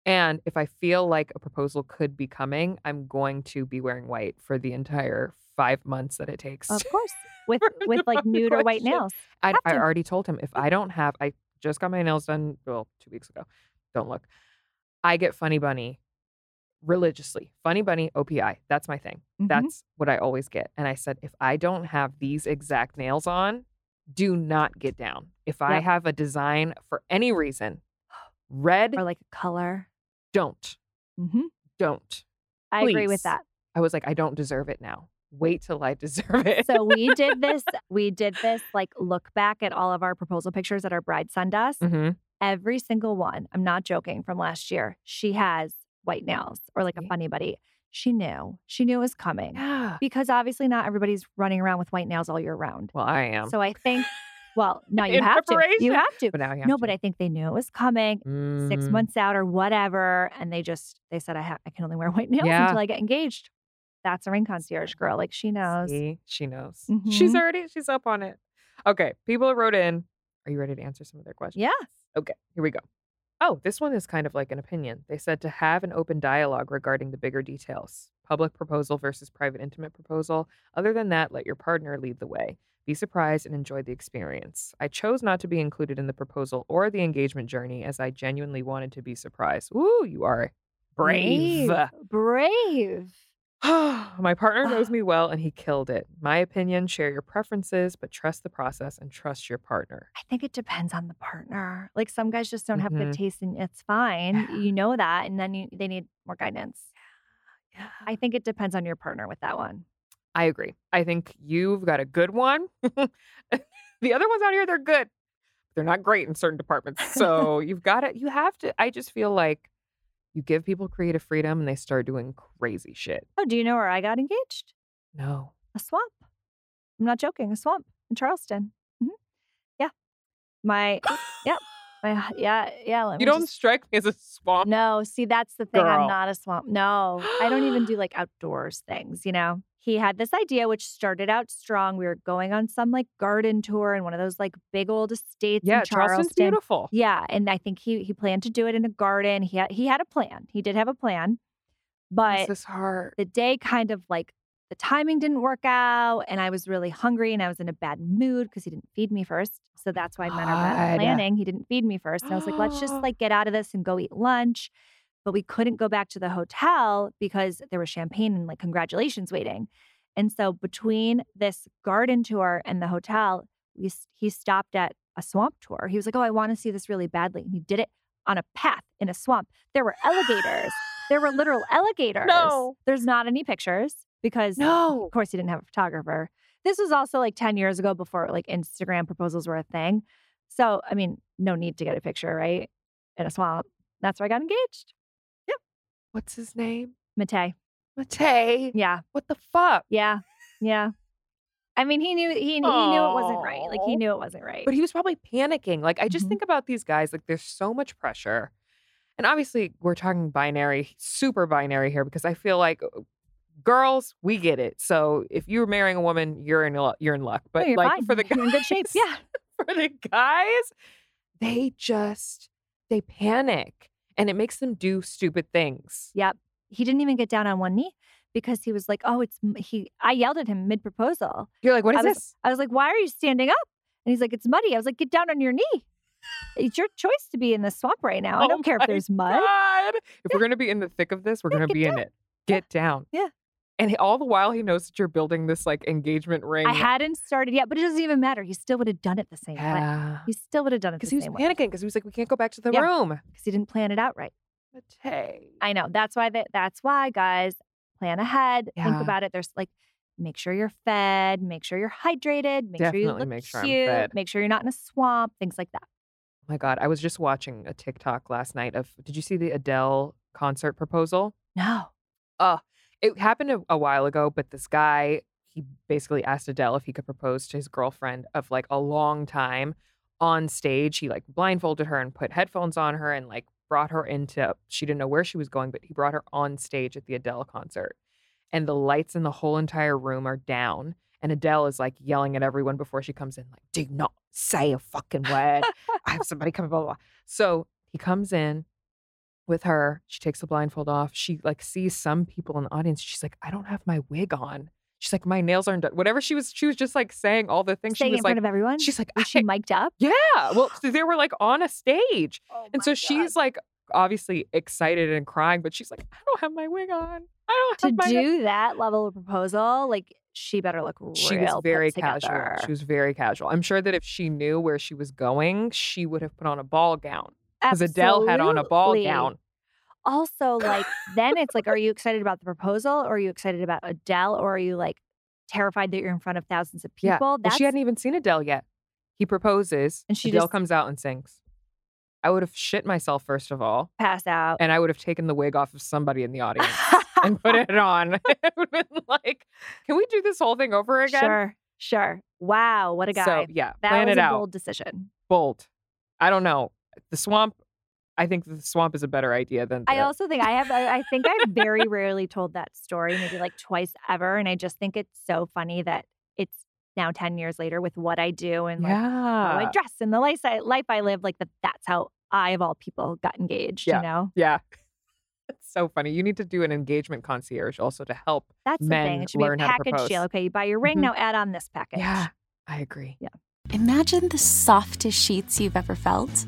And if I feel like a proposal could be coming, I'm going to be wearing white for the entire five months that it takes. Of course, with *laughs* with like nude or white nails. I, I already told him if I don't have, I just got my nails done, well, two weeks ago. Don't look. I get Funny Bunny religiously. Funny Bunny OPI. That's my thing. Mhm. That's what I always get. And I said, if I don't have these exact nails on, do not get down. If I have a design for any reason, red, or like a color. don't, hmm don't. I agree with that. I was like, I don't deserve it now. Wait till I *laughs* deserve it. So we did this. We did this like look back at all of our proposal pictures that our bride send us. hmm Every single one. I'm not joking. From last year, she has white nails or like a Funny Bunny. She knew. She knew it was coming because obviously not everybody's running around with white nails all year round. Well, I am. So I think, well, now you have to. You have to. but now I have No, to. but I think they knew it was coming six Mm. months out or whatever, and they just they said I ha- I can only wear *laughs* white nails Yeah. until I get engaged. That's a ring concierge girl. Like she knows. See, she knows. She's Mhm. already she's up on it. Okay, people wrote in. Are you ready to answer some of their questions? Yeah. Okay, here we go. Oh, this one is kind of like an opinion. They said to have an open dialogue regarding the bigger details. Public proposal versus private intimate proposal. Other than that, let your partner lead the way. Be surprised and enjoy the experience. I chose not to be included in the proposal or the engagement journey as I genuinely wanted to be surprised. Ooh, you are brave. Brave. *sighs* My partner knows me *sighs* well and he killed it. My opinion, share your preferences, but trust the process and trust your partner. I think it depends on the partner. Like some guys just don't have good Mhm. taste and it's fine. Yeah. *sighs* You know that. And then you, they need more guidance. Yeah. I think it depends on your partner with that one. I agree. I think you've got a good one. *laughs* the other ones out here, they're good. They're not great in certain departments. *laughs* So you've got to, you have to, I just feel like you give people creative freedom and they start doing crazy shit. Oh, do you know where I got engaged? No. A swamp. I'm not joking. A swamp in Charleston. hmm Yeah. My, *laughs* yep. My, yeah. Yeah. Let You don't just- strike me as a swamp. No, see, that's the thing. Girl. I'm not a swamp. No, I don't even do like outdoors things, you know? He had this idea, which started out strong. We were going on some like garden tour in one of those like big old estates Yeah, in Charleston's beautiful. Yeah, and I think he he planned to do it in a garden. He had he had a plan. He did have a plan, but This is hard. the day kind of like the timing didn't work out, and I was really hungry and I was in a bad mood because he didn't feed me first. So that's why bad planning. He didn't feed me first, and I was like, let's just *gasps* like get out of this and go eat lunch. But we couldn't go back to the hotel because there was champagne and like congratulations waiting. And so between this garden tour and the hotel, we he stopped at a swamp tour. He was like, "Oh, I want to see this really badly," and he did it on a path in a swamp. There were alligators. There were literal *gasps* alligators. No. There's not any pictures because, No. of course, he didn't have a photographer. This was also like 10 years ago before like Instagram proposals were a thing. So, I mean, no need to get a picture, right? In a swamp. That's where I got engaged. What's his name? Matei. Matei. Yeah. What the fuck? Yeah. Yeah. I mean, he knew he, he knew it wasn't right. Like he knew it wasn't right. But he was probably panicking. Like, I just Mhm. think about these guys, like, there's so much pressure. And obviously, we're talking binary, super binary here, because I feel like uh, girls, we get it. So if you're marrying a woman, you're in you're in luck. No, But you're like fine. for the guys, You're in good shape. *laughs* Yeah. for the guys, they just they panic and it makes them do stupid things. Yep. He didn't even get down on one knee because he was like, "Oh, it's he." I yelled at him mid proposal. You're like, what I was- this? I was like, "Why are you standing up?" And he's like, "It's muddy." I was like, "Get down on your knee. It's your choice to be in the swamp right now. I Oh don't care if there's mud." God. If we're gonna be in the thick of this, we're Yeah, gonna be in it. Get down. Yeah. And all the while he knows that you're building this like engagement ring. I hadn't started yet, but it doesn't even matter. He still would have done it the same way. yeah. He still would have done it Because he was same panicking because he was like, we can't go back to the Yeah. room. because he didn't plan it out right. But hey. I know. That's why that that's why guys plan ahead. Think about it. There's like make sure you're fed, make sure you're hydrated, make sure you Definitely look make sure cute, fed. make sure you're not in a swamp, things like that. Oh my God. I was just watching a TikTok last night of did you see the Adele concert proposal? No. It happened a, a while ago, but this guy, he basically asked Adele if he could propose to his girlfriend of like a long time on stage. He like blindfolded her and put headphones on her and like brought her into, she didn't know where she was going, but he brought her on stage at the Adele concert. And the lights in the whole entire room are down. And Adele is like yelling at everyone before she comes in, like, do not say a fucking word. I have somebody coming, blah, blah, blah. So he comes in with her. She takes the blindfold off. She like sees some people in the audience. She's like, I don't have my wig on. She's like, my nails aren't done. Whatever she was, she was just like saying all the things. She was in like, front of everyone. she's like, was she "I- mic'd up? yeah. Well, so they were like on a stage. Oh And so she's like obviously excited and crying, but she's like, I don't have my wig on. I don't to have my do that level of proposal, like she better look real she was very casual. together. She was very casual. I'm sure that if she knew where she was going, she would have put on a ball gown. Because Adele had on a ball gown. Also, *laughs* like then it's like, are you excited about the proposal, or are you excited about Adele, or are you like terrified that you're in front of thousands of Yeah. people? Well, she hadn't even seen Adele yet. He proposes, And she Adele just- comes out and sings. I would have shit myself first of all, pass out. and I would have taken the wig off of somebody in the audience and put *laughs* it on. *laughs* it would have been like, can we do this whole thing over again? Sure, sure. Wow, what a guy. So yeah, that plan was it a out. bold decision. Bold. I don't know. The swamp. I think the swamp is a better idea than. I also think I have. I I think I've very rarely told that story, maybe like twice ever, and I just think it's so funny that it's now ten years later with what I do and like how I dress and the life I, life I live. Like that. That's how I of all people got engaged. Yeah. You know, yeah. *laughs* It's so funny. You need to do an engagement concierge also to help. that's the Men thing. It should learn be a how to package propose. deal. Okay, you buy your ring Mhm. now. Add on this package. Yeah, I agree. Yeah. Imagine the softest sheets you've ever felt.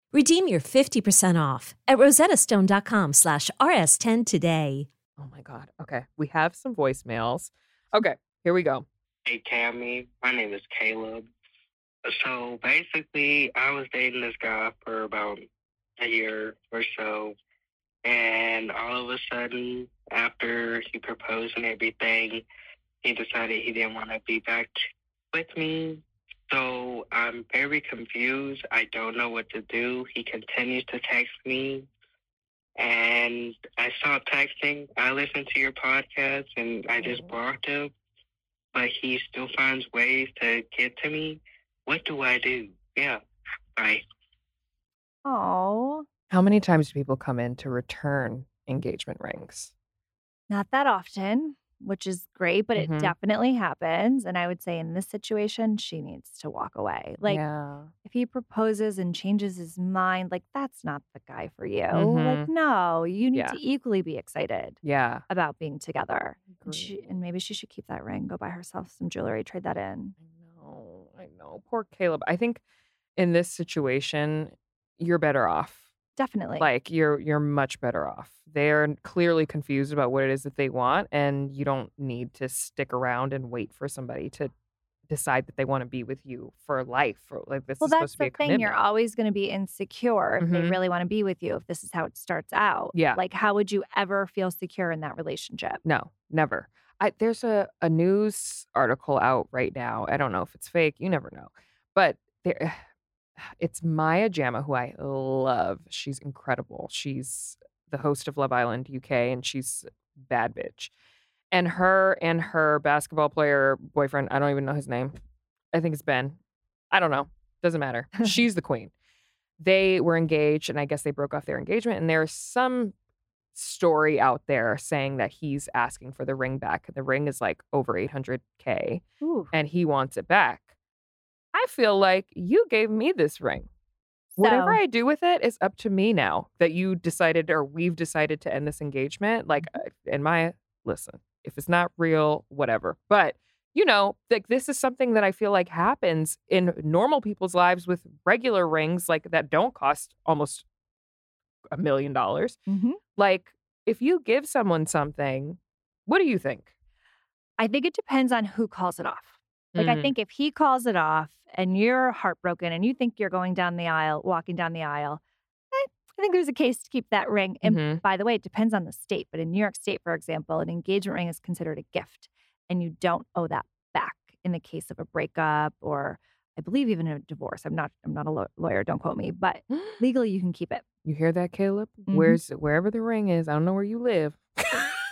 Redeem your 50% off at rosettastone.com slash rs10 today. Oh my God. Okay. We have some voicemails. Okay. Here we go. Hey, Kamie. My name is Caleb. So basically, I was dating this guy for about a year or so. And all of a sudden, after he proposed and everything, he decided he didn't want to be back with me. So I'm very confused. I don't know what to do. He continues to text me. And I stopped texting. I listened to your podcast and I just mm-hmm. blocked him. But he still finds ways to get to me. What do I do? Yeah. Bye. Oh, How many times do people come in to return engagement rings? not that often. Which is great, but Mhm. it definitely happens. And I would say in this situation, she needs to walk away. Like, yeah. if he proposes and changes his mind, like, that's not the guy for you. Like, Mhm. no, you need Yeah. to equally be excited Yeah. about being together. And, she, and maybe she should keep that ring, go buy herself some jewelry, trade that in. I know. I know. Poor Caleb. I think in this situation, you're better off. Definitely. Like you're you're much better off. They're clearly confused about what it is that they want, and you don't need to stick around and wait for somebody to decide that they want to be with you for life. Or like this well, is that's supposed to be the a thing. commitment. You're always going to be insecure if they Mhm. really want to be with you, if this is how it starts out. Yeah. Like, how would you ever feel secure in that relationship? No, never. I there's a, a news article out right now. I don't know if it's fake. You never know. But there *sighs* it's Maya Jama, who I love. She's incredible. She's the host of Love Island UK and she's bad bitch. And her and her basketball player boyfriend, I don't even know his name. I think it's Ben. I don't know. Doesn't matter. *laughs* She's the queen. They were engaged and I guess they broke off their engagement. And there's some story out there saying that he's asking for the ring back. The ring is like over 800K Ooh. and he wants it back. I feel like you gave me this ring. Whatever I do with it is up to me now that you decided or we've decided to end this engagement. Like, Mm-hmm. uh, in my listen, if it's not real, whatever. But, you know, like this is something that I feel like happens in normal people's lives with regular rings, like that don't cost almost a million dollars. Mhm. Like, if you give someone something, what do you think? I think it depends on who calls it off. Like, I Mm. think if he calls it off and you're heartbroken and you think you're going down the aisle, walking down the aisle, I, I think there's a case to keep that ring. And Mhm. by the way, it depends on the state. But in New York State, for example, an engagement ring is considered a gift and you don't owe that back in the case of a breakup or I believe even a divorce. I'm not I'm not a lawyer, don't quote me, but *gasps* legally you can keep it. You hear that, Caleb? Mhm. Where's wherever the ring is? I don't know where you live, *laughs*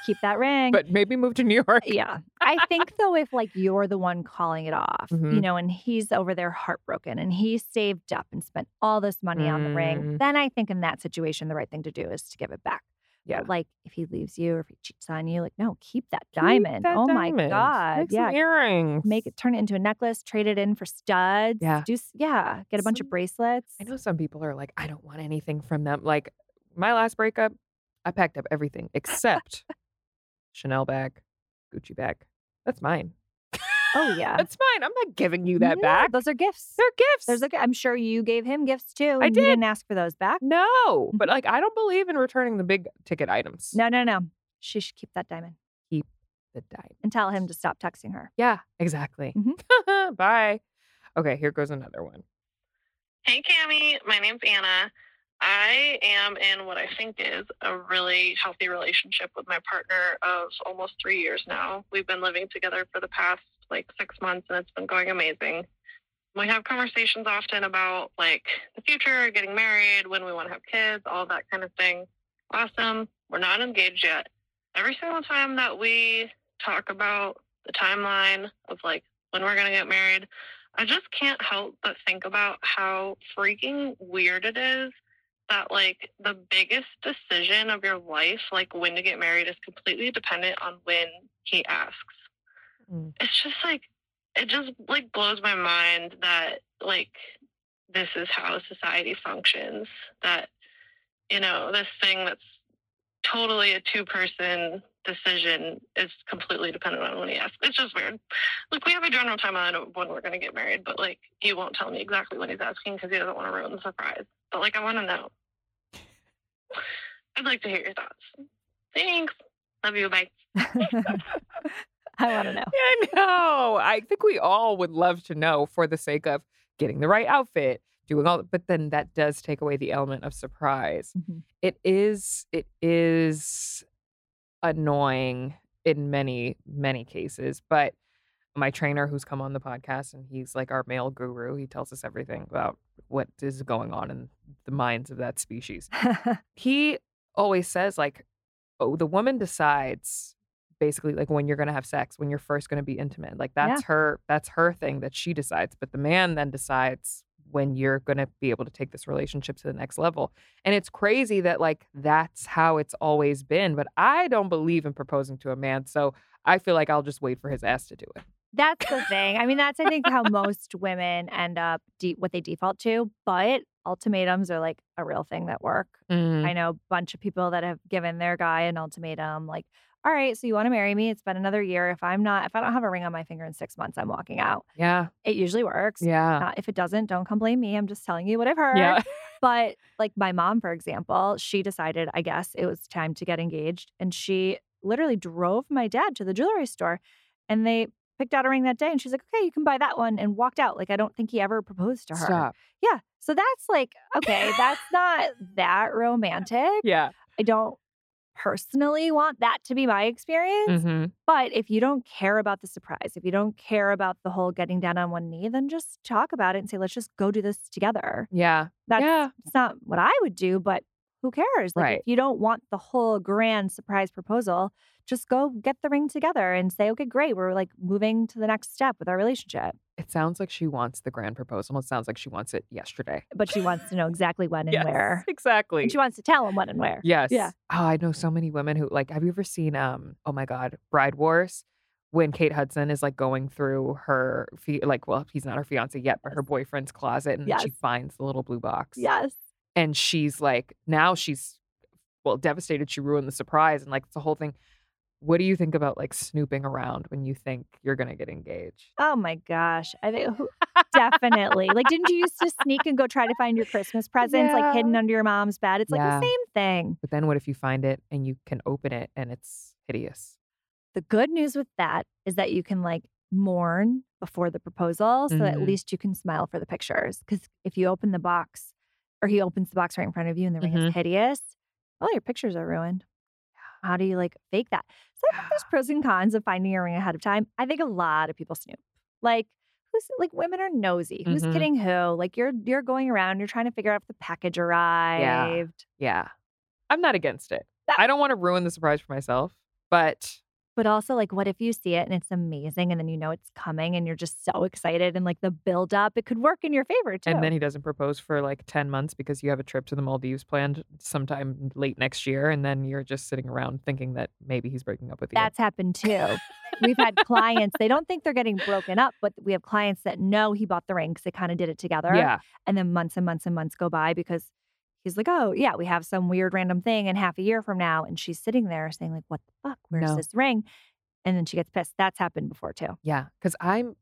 Keep that ring. but maybe move to New York. Yeah. I think though, if like you're the one calling it off, you Mhm. know, and he's over there heartbroken and he saved up and spent all this money on the ring, Mm. then I think in that situation, the right thing to do is to give it back. Yeah. But like if he leaves you or if he cheats on you, like, no, keep that Keep diamond. that oh my. God. Make yeah. earrings. Make it turn it into a necklace, trade it in for studs. Yeah. Do, yeah. Get a bunch Some- of bracelets. I know some people are like, I don't want anything from them. Like my last breakup, I packed up everything except Chanel bag, Gucci bag. That's mine. Oh, *laughs* yeah. That's mine. I'm not giving you that No, back. Those are gifts. They're gifts. There's a, I'm sure you gave him gifts too. I did. didn't ask for those back. no, *laughs* but like I don't believe in returning the big ticket items. No, no, no. She should keep that diamond Keep The diamond. and tell him to stop texting her. Yeah, exactly. Mhm. *laughs* Bye. Okay, here goes another one. Hey, Kamie. My name's Anna. I am in what I think is a really healthy relationship with my partner of almost three years now. We've been living together for the past like six months and it's been going amazing. We have conversations often about like the future, getting married, when we want to have kids, all that kind of thing. Awesome. We're not engaged yet. Every single time that we talk about the timeline of like when we're going to get married, I just can't help but think about how freaking weird it is that like the biggest decision of your life, like when to get married, is completely dependent on when he asks. Mm. It's just like it just like blows my mind that like this is how society functions. That you know this thing that's totally a two person decision is completely dependent on when he asks. It's just weird. Like we have a general timeline of when we're going to get married, but like he won't tell me exactly when he's asking because he doesn't want to ruin the surprise. But like I want to know. I'd like to hear your thoughts. Thanks. Love you. Bye. *laughs* *laughs* I want to know. I know. I think we all would love to know for the sake of getting the right outfit, doing all but then that does take away the element of surprise. Mhm. It is it is annoying in many, many cases, but my trainer who's come on the podcast and he's like our male guru, he tells us everything about what is going on in the minds of that species. *laughs* he always says like oh the woman decides basically like when you're going to have sex when you're first going to be intimate like that's her that's her thing that she decides but the man then decides when you're going to be able to take this relationship to the next level. And it's crazy that like that's how it's always been, but I don't believe in proposing to a man, so I feel like I'll just wait for his ass to do it. That's the thing. I mean, that's I think how *laughs* most women end up de- what they default to, but ultimatums are like a real thing that work. Mm. I know a bunch of people that have given their guy an ultimatum like, "All right, so you want to marry me? It's been another year. If I'm not if I don't have a ring on my finger in 6 months, I'm walking out." Yeah. It usually works. Yeah. Uh, if it doesn't, don't come blame me. I'm just telling you what I've heard. Yeah. *laughs* But like my mom, for example, she decided, I guess, it was time to get engaged. And she literally drove my dad to the jewelry store and they picked out a ring that day. And she's like, okay, you can buy that one and walked out. Like, I don't think he ever proposed to her. Stop. Yeah. So that's like, okay, that's *laughs* not that romantic. Yeah. I don't personally want that to be my experience. hmm But if you don't care about the surprise, if you don't care about the whole getting down on one knee, then just talk about it and say, let's just go do this together. Yeah. That's Yeah. it's not what I would do, but who cares? Like Right. if you don't want the whole grand surprise proposal, just go get the ring together and say, okay, great. We're like moving to the next step with our relationship. It sounds like she wants the grand proposal. It sounds like she wants it yesterday. But she wants to know exactly when and Yes, where. Exactly. And she wants to tell him when and where. Yes. Yeah. Oh, I know so many women who like. Have you ever seen um? Oh my God, Bride Wars, when Kate Hudson is like going through her like, well, he's not her fiance yet, but her boyfriend's closet, and then she finds the little blue box. Yes. And she's like, now she's well devastated. She ruined the surprise, and like it's the whole thing. What do you think about like snooping around when you think you're gonna get engaged? Oh my gosh. I think definitely. like, didn't you used to *laughs* sneak and go try to find your Christmas presents like hidden under your mom's bed? It's like Yeah. the same thing. But then what if you find it and you can open it and it's hideous? The good news with that is that you can like mourn before the proposal so at Mhm. least you can smile for the pictures. Because if you open the box or he opens the box right in front of you and the ring Mhm. is hideous, all your pictures are ruined. How do you like fake that? So I think there's *sighs* pros and cons of finding your ring ahead of time. I think a lot of people snoop. Like who's like women are nosy. Who's Mhm. kidding who? Like you're you're going around, you're trying to figure out if the package arrived. Yeah. I'm not against it. That- I don't want to ruin the surprise for myself, but But also, like, what if you see it and it's amazing and then you know it's coming and you're just so excited and like the build up, it could work in your favor too. and then he doesn't propose for like 10 months because you have a trip to the Maldives planned sometime late next year and then you're just sitting around thinking that maybe he's breaking up with you. That's happened too. We've had clients, they don't think they're getting broken up, but we have clients that know he bought the ring because they kind of did it together. yeah. And then months and months and months go by because he's like, oh, yeah, we have some weird random thing and half a year from now. And she's sitting there saying, like, what the fuck? Where's No. this ring? And then she gets pissed. That's happened before too. Yeah, because I'm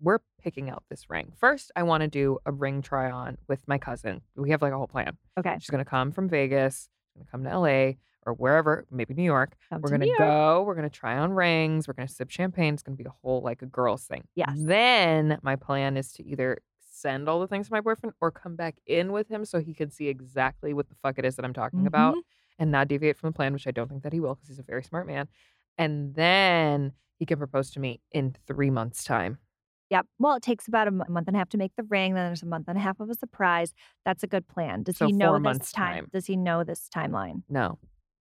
we're picking out this ring. First, I want to do a ring try on with my cousin. We have like a whole plan. Okay. She's gonna come from Vegas, gonna come to LA or wherever, maybe New York. Come we're to gonna York. go, we're gonna try on rings, we're gonna sip champagne. It's gonna be a whole like a girls thing. Yes. Then my plan is to either send all the things to my boyfriend or come back in with him so he can see exactly what the fuck it is that I'm talking about Mhm. and not deviate from the plan, which I don't think that he will because he's a very smart man. And then he can propose to me in three months' time. Yep. Well, it takes about a month and a half to make the ring. Then there's a month and a half of a surprise. That's a good plan. Does So he know this time? time. Does he know this timeline? No,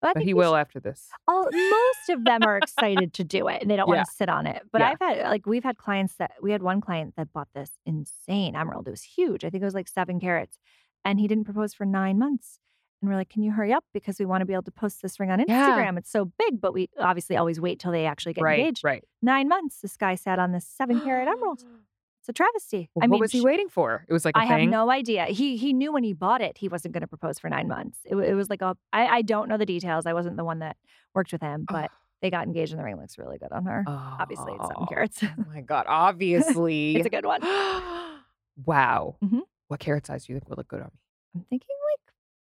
Well, but he will should- after this. all most of them are excited to do it and they don't Yeah. want to sit on it. But Yeah. I've had like we've had clients that we had one client that bought this insane emerald. It was huge. I think it was like seven carats. And he didn't propose for nine months. And we're like, can you hurry up? Because we want to be able to post this ring on Yeah. Instagram. It's so big, but we obviously always wait till they actually get right, engaged. right. Nine months, this guy sat on this seven carat emerald. *gasps* It's a travesty. Well, I mean, what was he waiting for? It was like a I have no idea. He he knew when he bought it, he wasn't going to propose for nine months. It, it was like a. I, I don't know the details. I wasn't the one that worked with him, but they got engaged and the ring looks really good on her. Obviously, it's seven Oh, carats. Oh my god! Obviously, *laughs* it's a good one. *gasps* wow. Mhm. What carat size do you think will look good on me? I'm thinking like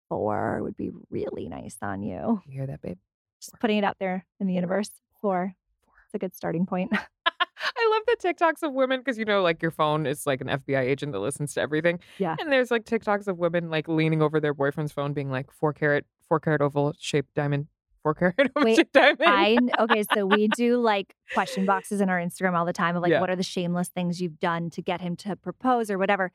four would be really nice on you. You hear that, babe? Just putting it out there in the universe. Four. Four. It's a good starting point. I love the TikToks of women because you know, like your phone is like an FBI agent that listens to everything. Yeah. And there's like TikToks of women like leaning over their boyfriend's phone, being like four carat, four carat oval shaped diamond, four carat *laughs* oval Wait, shaped diamond. I *laughs* okay, so we do like question boxes in our Instagram all the time of like Yeah. what are the shameless things you've done to get him to propose or whatever.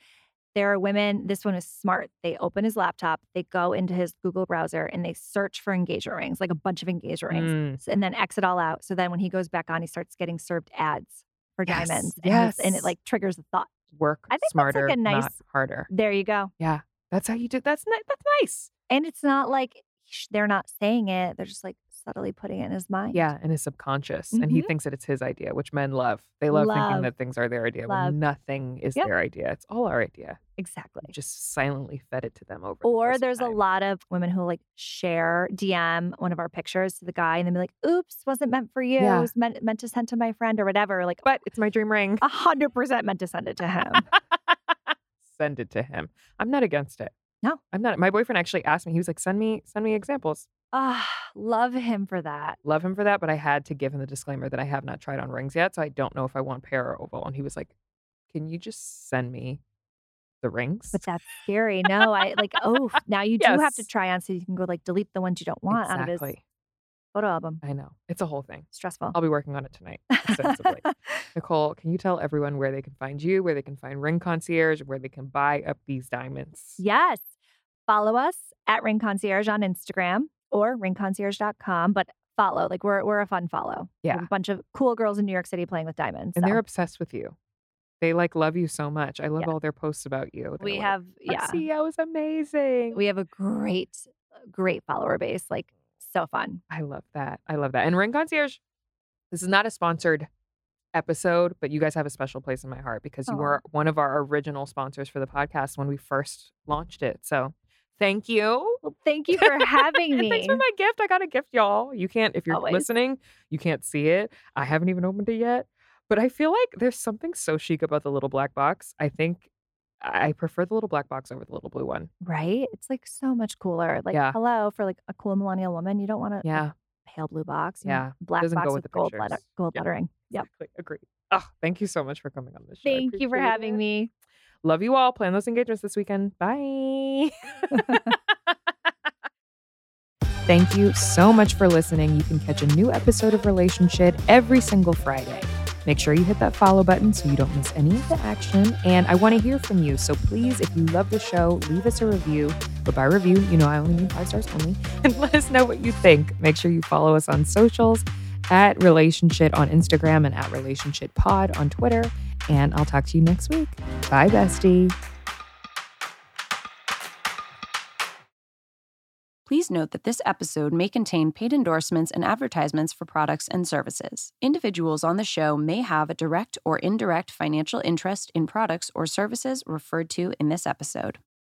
There are women, this one is smart. They open his laptop, they go into his Google browser and they search for engagement rings, like a bunch of engagement rings, Mm. and then exit all out. So then when he goes back on, he starts getting served ads for Yes, diamonds. And, his- and it like triggers the thought. work I think that's, like, a nice- not harder. There you go. Yeah, that's how you do. That's ni- that's nice. And it's not like they're not saying it; they're just like subtly putting it in his mind. Yeah, in his subconscious, and he Mhm. thinks that it's his idea, which men love. They love, thinking that things are their idea Love. when nothing is Yep. their idea. It's all our idea. exactly. We just silently fed it to them over. the Or of there's a lot of women who like share DM one of our pictures to the guy and then be like, "Oops, wasn't meant for you. Yeah. It was meant meant to send to my friend or whatever." Like, But it's my dream ring. a hundred percent meant to send it to him. *laughs* Send it to him. I'm not against it. No. I'm not. My boyfriend actually asked me. He was like, "Send me, send me examples." Ah, love him for that. Love him for that, but I had to give him the disclaimer that I have not tried on rings yet, so I don't know if I want pear or oval. And he was like, "Can you just send me the rings?" But that's scary. No, I like. Oh, *laughs* now you do have to try on so you can go like delete the ones you don't want out of his photo album. I know it's a whole thing. Stressful. I'll be working on it tonight. *laughs* Extensively. Nicole, can you tell everyone where they can find you, where they can find Ring Concierge, where they can buy up these diamonds? Yes. Follow us at Ring Concierge on Instagram or ringconcierge.com. But follow, like we're we're a fun follow. Yeah. a bunch of cool girls in New York City playing with diamonds. And so they're obsessed with you. They like love you so much. I love Yeah. all their posts about you. They're we like, have yeah. CEO is amazing. We have a great, great follower base. Like so fun. I love that. I love that. And Ring Concierge, this is not a sponsored episode, but you guys have a special place in my heart because you were one of our original sponsors for the podcast when we first launched it. So thank you. Well, thank you for *laughs* having me. thanks for my gift. I got a gift, y'all. You can't, if you're Always. listening, you can't see it. I haven't even opened it yet. But I feel like there's something so chic about the little black box. I think I prefer the little black box over the little blue one. right? It's like so much cooler. Like Yeah. hello for like a cool millennial woman. You don't want a Yeah. pale blue box. Yeah. Black Doesn't box go with, gold letter, gold Yeah. lettering. Yep. Exactly. Agreed. Oh, thank you so much for coming on the show. Thank you for having it. me. Love you all. Plan those engagements this weekend. Bye. *laughs* *laughs* Thank you so much for listening. You can catch a new episode of Relationshit every single Friday. Make sure you hit that follow button so you don't miss any of the action. And I want to hear from you. So please, if you love the show, leave us a review. But by review, you know I only mean five stars only. *laughs* And let us know what you think. Make sure you follow us on socials at Relationshit on Instagram and at Relationshit Pod on Twitter. And I'll talk to you next week. Bye, bestie. Please note that this episode may contain paid endorsements and advertisements for products and services. Individuals on the show may have a direct or indirect financial interest in products or services referred to in this episode.